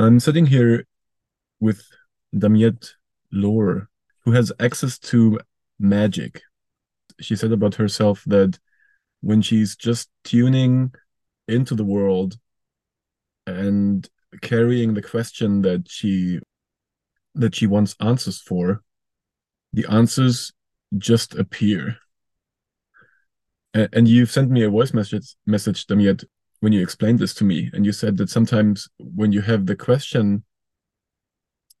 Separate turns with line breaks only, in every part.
I'm sitting here with Damiët Loor, who has access to magic. She said about herself that when she's just tuning into the world and carrying the question that she that she wants answers for, the answers just appear. And you've sent me a voice message message, Damiët, when you explained this to me, and you said that sometimes when you have the question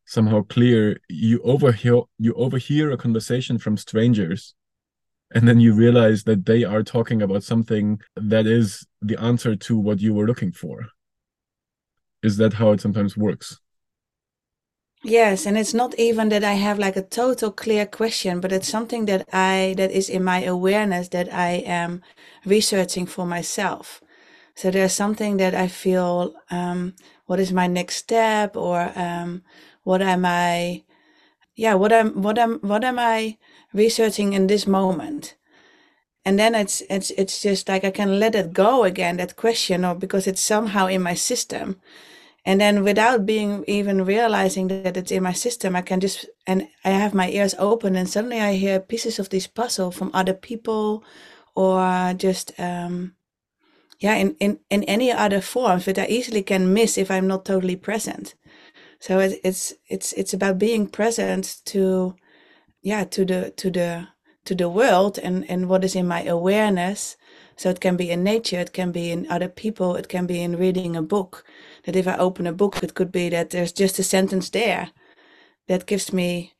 somehow clear, you overhear you overhear a conversation from strangers, and then you realize that they are talking about something that is the answer to what you were looking for. Is that how it sometimes works?
Yes, and it's not even that I have like a total clear question, but it's something that I that is in my awareness that I am researching for myself. So there's something that I feel, um, what is my next step, or um, what am I, yeah, what am what am what am I researching in this moment? And then it's it's it's just like I can let it go again that question, or because it's somehow in my system, and then without being even realizing that it's in my system, I can just and I have my ears open, and suddenly I hear pieces of this puzzle from other people, or just um, yeah in, in in any other forms that i easily can miss if i'm not totally present. So it, it's it's it's about being present to yeah to the to the to the world and and what is in my awareness. So it can be in nature it can be in other people it can be in reading a book. That if i open a book it could be that there's just a sentence there that gives me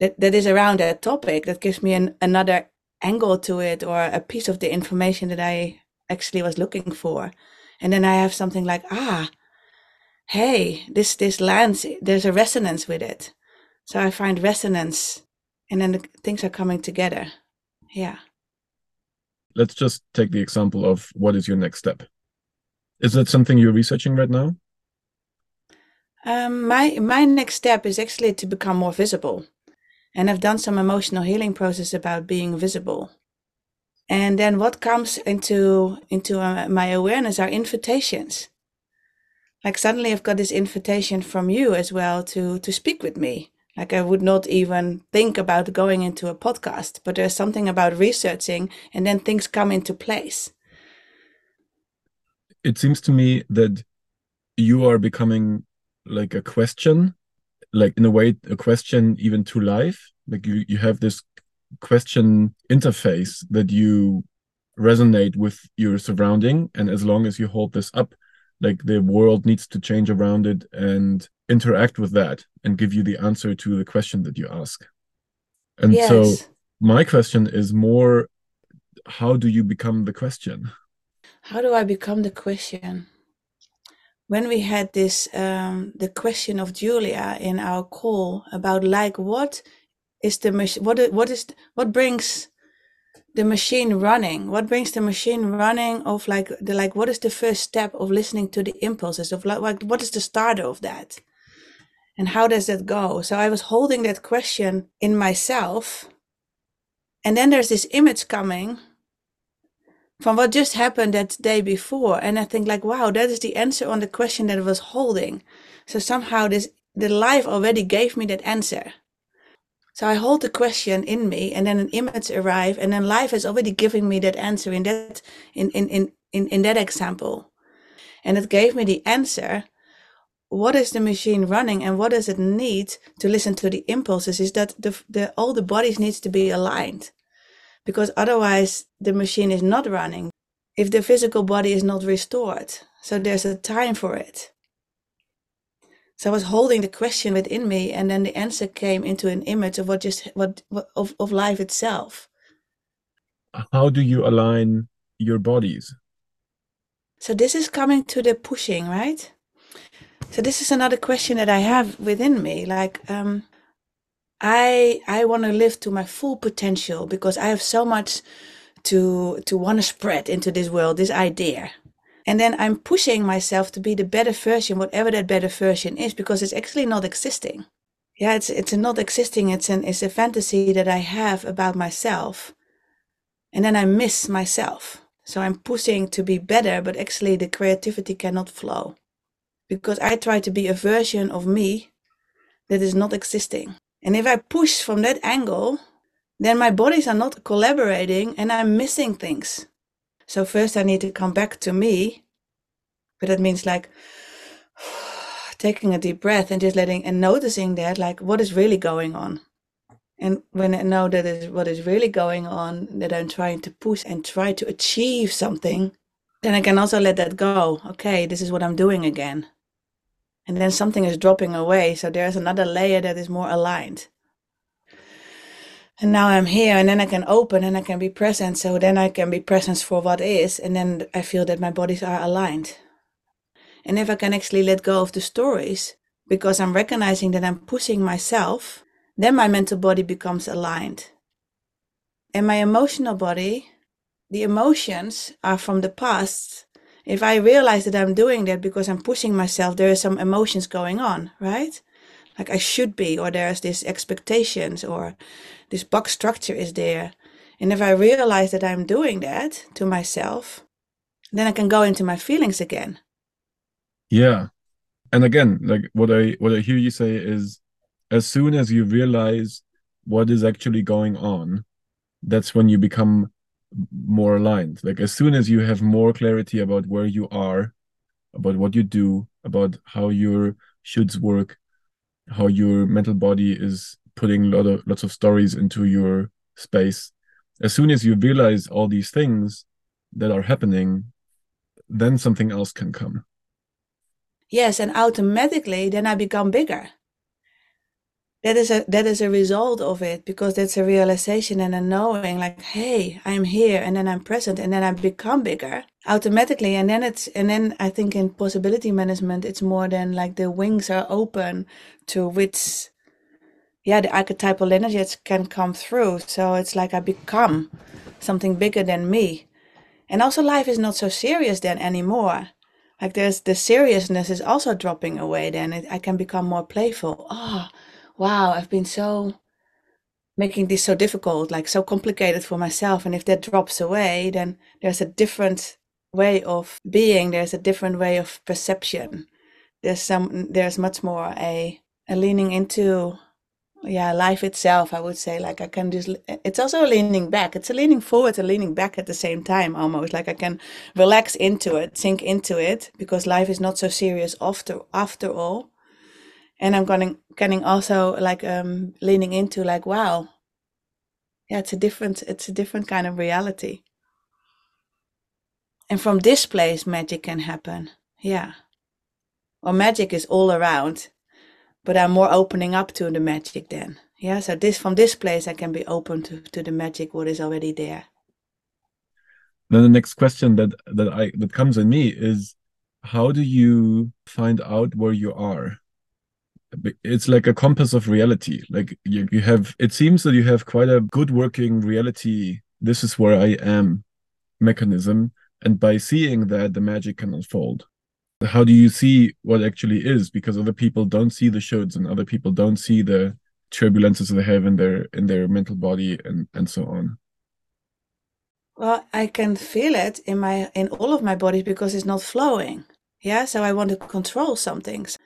that, that is around that topic that gives me an, another angle to it or a piece of the information that i actually was looking for. And then I have something like, ah, hey, this this lands, there's a resonance with it. So I find resonance and then the things are coming together. Yeah.
Let's just take the example of what is your next step. Is that something you're researching right now?
Um, my my next step is actually to become more visible, and I've done some emotional healing process about being visible and then what comes into into uh, my awareness are invitations. Like suddenly i've got this invitation from you as well to to speak with me. Like i would not even think about going into a podcast but there's something about researching and then things come into place.
It seems to me that you are becoming like a question like in a way a question even to life. Like you you have this question interface that you resonate with your surrounding and as long as you hold this up like the world needs to change around it and interact with that and give you the answer to the question that you ask. And yes. so my question is more how do you become the question?
How do i become the question? When we had this um, the question of julia in our call about like what is the machine what what is what brings the machine running? What brings the machine running of like the like what is the first step of listening to the impulses of like, like what is the starter of that? And how does that go? So i was holding that question in myself. And then there's this image coming from what just happened that day before. And i think like wow that is the answer on the question that i was holding. So somehow this the life already gave me that answer so I hold the question in me and then an image arrive and then life is already giving me that answer in that in in in in, in that example. And it gave me the answer. What is the machine running and what does it need to listen to the impulses is that the, the all the bodies needs to be aligned. Because otherwise the machine is not running if the physical body is not restored. So there's a time for it. So I was holding the question within me, and then the answer came into an image of what just what, what of, of life itself.
How do you align your bodies?
So this is coming to the pushing, right? So this is another question that I have within me. Like, um, I I want to live to my full potential because I have so much to to want to spread into this world, this idea and then I'm pushing myself to be the better version, whatever that better version is, because it's actually not existing. Yeah, it's it's not existing. It's an it's a fantasy that I have about myself, and then I miss myself. So I'm pushing to be better, but actually the creativity cannot flow. because I try to be a version of me that is not existing. And if I push from that angle, then my bodies are not collaborating and I'm missing things. So first I need to come back to me. But that means like taking a deep breath and just letting and noticing that like what is really going on. And when I know that is what is really going on, that I'm trying to push and try to achieve something, then I can also let that go. Okay, this is what I'm doing again. And then something is dropping away. So there's another layer that is more aligned. And now I'm here, and then I can open and I can be present. So then I can be present for what is. And then I feel that my bodies are aligned. And if I can actually let go of the stories, because I'm recognizing that I'm pushing myself, then my mental body becomes aligned. And my emotional body the emotions are from the past. If I realize that I'm doing that because I'm pushing myself, there are some emotions going on, right? Like I should be, or there's this expectations, or this box structure is there. And if I realize that I'm doing that to myself, then I can go into my feelings again.
Yeah. And again, like what I what I hear you say is as soon as you realize what is actually going on, that's when you become more aligned like as soon as you have more clarity about where you are about what you do about how your shoulds work how your mental body is putting lot of lots of stories into your space. As soon as you realize all these things that are happening then something else can come.
Yes and automatically then i become bigger. That is a that is a result of it because that's a realization and a knowing like hey i'm here and then i'm present and then i become bigger automatically. And then it's and then i think in possibility management it's more than like the wings are open to which yeah the archetypal lineages can come through so it's like i become something bigger than me. And also life is not so serious then anymore. Like there's the seriousness is also dropping away then. It, i can become more playful. Oh wow, I've been so making this so difficult, like so complicated for myself. And if that drops away, then there's a different way of being, there's a different way of perception. There's some there's much more a, a leaning into yeah, life itself, I would say. Like I can just it's also leaning back. It's a leaning forward and leaning back at the same time almost. Like I can relax into it, sink into it, because life is not so serious after after all and i'm getting getting also like um leaning into like wow yeah it's a different it's a different kind of reality and from this place magic can happen yeah or magic is all around but i'm more opening up to the magic then. Yeah so this from this place i can be open to, to the magic what is already there.
Then the next question that that i that comes in me is how do you find out where you are? It's like a compass of reality. Like you, you have it seems that you have quite a good working reality. This is where i am mechanism. And by seeing that the magic can unfold how do you see what actually is? Because other people don't see the shoulds and other people don't see the turbulences they have in their in their mental body and and so on.
Well i can feel it in my in all of my bodies because it's not flowing. Yeah so i want to control some things.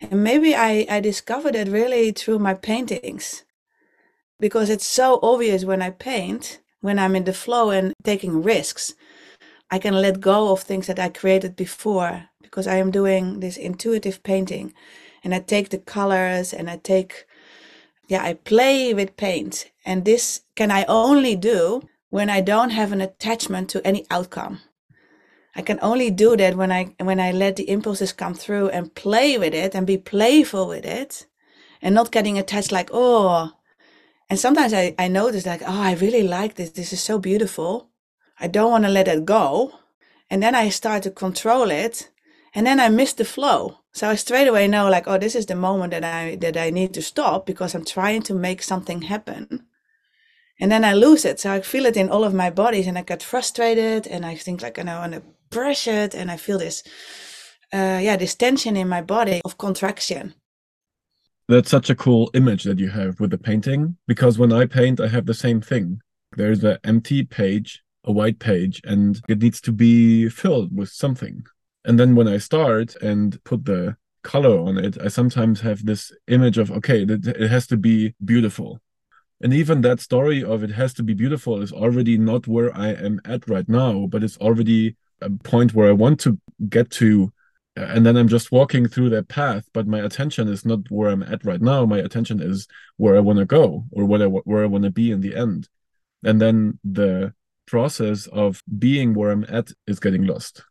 And maybe I, I discovered it really through my paintings. Because it's so obvious when I paint, when I'm in the flow and taking risks. I can let go of things that I created before because I am doing this intuitive painting and I take the colors and I take, yeah, I play with paint. And this can I only do when I don't have an attachment to any outcome. I can only do that when I when I let the impulses come through and play with it and be playful with it and not getting attached like, oh. And sometimes I, I notice like, oh, I really like this. This is so beautiful. I don't want to let it go. And then I start to control it. And then I miss the flow. So I straight away know like, oh, this is the moment that I that I need to stop because I'm trying to make something happen and then I lose it. So I feel it in all of my bodies, and I get frustrated, and I think like, you know, and pressured and I feel this, uh, yeah, this tension in my body of contraction.
That's such a cool image that you have with the painting because when I paint, I have the same thing. There's an empty page, a white page, and it needs to be filled with something. And then when I start and put the color on it, I sometimes have this image of, okay, it has to be beautiful. And even that story of it has to be beautiful is already not where I am at right now, but it's already a point where I want to get to. And then I'm just walking through that path, but my attention is not where I'm at right now. My attention is where I want to go or what I, where I want to be in the end. And then the process of being where I'm at is getting lost.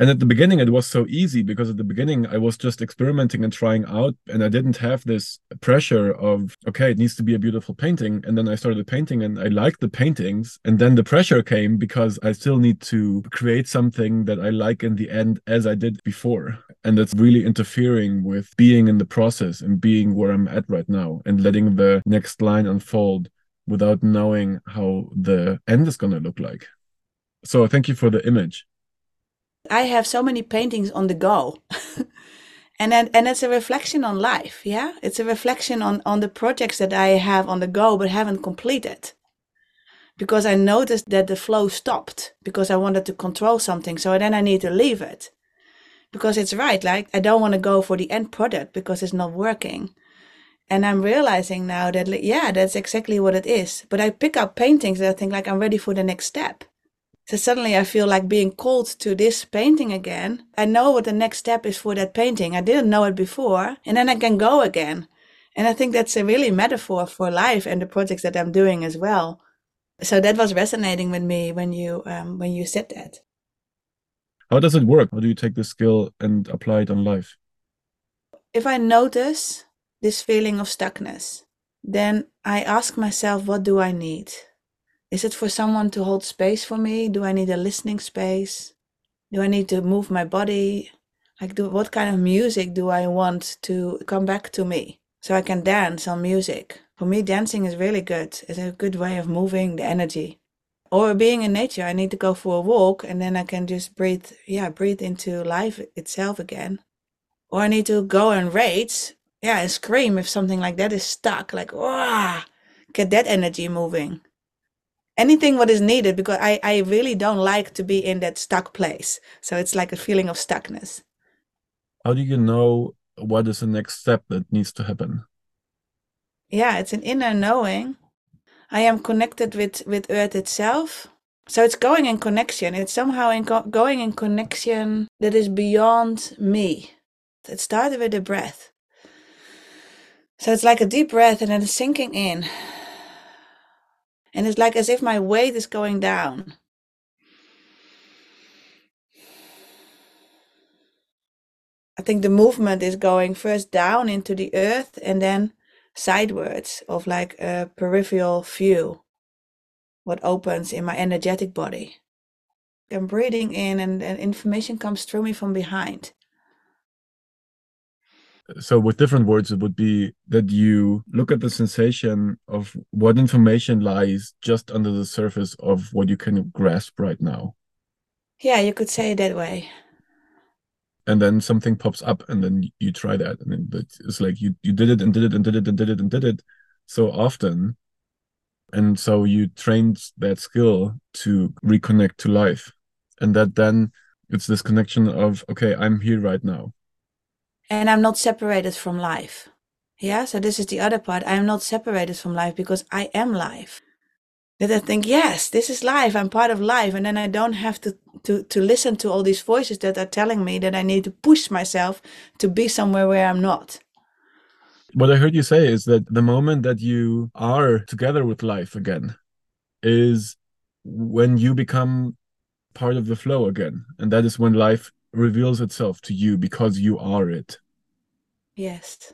And at the beginning it was so easy because at the beginning i was just experimenting and trying out and i didn't have this pressure of okay it needs to be a beautiful painting. And then i started painting and i liked the paintings. And then the pressure came because i still need to create something that i like in the end as i did before. And that's really interfering with being in the process and being where i'm at right now and letting the next line unfold without knowing how the end is going to look like so thank you for the image
I have so many paintings on the go. and then, and it's a reflection on life, yeah? It's a reflection on on the projects that I have on the go but haven't completed. Because I noticed that the flow stopped because I wanted to control something. So then I need to leave it. Because it's right, like I don't want to go for the end product because it's not working. And I'm realizing now that yeah, that's exactly what it is. But I pick up paintings that I think like I'm ready for the next step. So suddenly I feel like being called to this painting again. I know what the next step is for that painting. I didn't know it before. And then I can go again. And I think that's a really metaphor for life and the projects that I'm doing as well. So that was resonating with me when you um, when you said that.
How does it work? How do you take this skill and apply it on life?
If I notice this feeling of stuckness, then I ask myself, what do I need? Is it for someone to hold space for me? Do I need a listening space? Do I need to move my body? Like, do, what kind of music do I want to come back to me so I can dance on music? For me, dancing is really good. It's a good way of moving the energy. Or being in nature, I need to go for a walk and then I can just breathe, yeah, breathe into life itself again. Or I need to go and rage, yeah, and scream if something like that is stuck, like, wow, get that energy moving anything what is needed because I, I really don't like to be in that stuck place. So it's like a feeling of stuckness.
How do you know what is the next step that needs to happen?
Yeah, it's an inner knowing. I am connected with with Earth itself. So it's going in connection. It's somehow in co- going in connection that is beyond me. It started with the breath. So it's like a deep breath and then sinking in and it's like as if my weight is going down. I think the movement is going first down into the earth and then sidewards of like a peripheral view, what opens in my energetic body. I'm breathing in and, and information comes through me from behind
so with different words it would be that you look at the sensation of what information lies just under the surface of what you can grasp right now.
Yeah you could say it that way.
And then something pops up and then you try that. And it's like you you did it and did it and did it and did it and did it so often. And so you trained that skill to reconnect to life. And that then it's this connection of okay i'm here right now
and I'm not separated from life. Yeah, so this is the other part. I am not separated from life because I am life. That I think, yes, this is life. I'm part of life, and then I don't have to to to listen to all these voices that are telling me that I need to push myself to be somewhere where I'm not.
What I heard you say is that the moment that you are together with life again is when you become part of the flow again, and that is when life reveals itself to you because you are it.
Yes.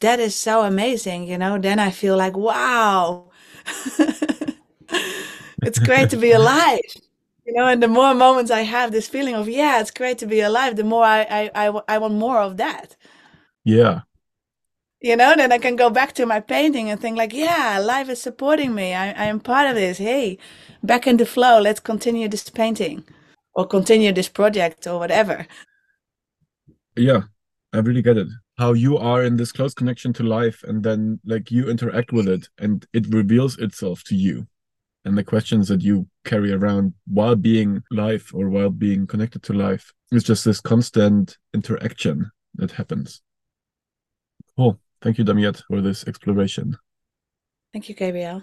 That is so amazing, you know. Then I feel like, wow, it's great to be alive. You know, and the more moments I have this feeling of, yeah, it's great to be alive, the more I, I, I, I want more of that.
Yeah.
You know, then I can go back to my painting and think like, yeah, life is supporting me. I, I am part of this. Hey, back in the flow. Let's continue this painting or continue this project or whatever.
Yeah, I really get it. How you are in this close connection to life, and then like you interact with it, and it reveals itself to you. and the questions that you carry around while being live or while being connected to life. It's just this constant interaction that happens. Cool. Thank you, Damiët, for this exploration.
Thank you, Gabriel.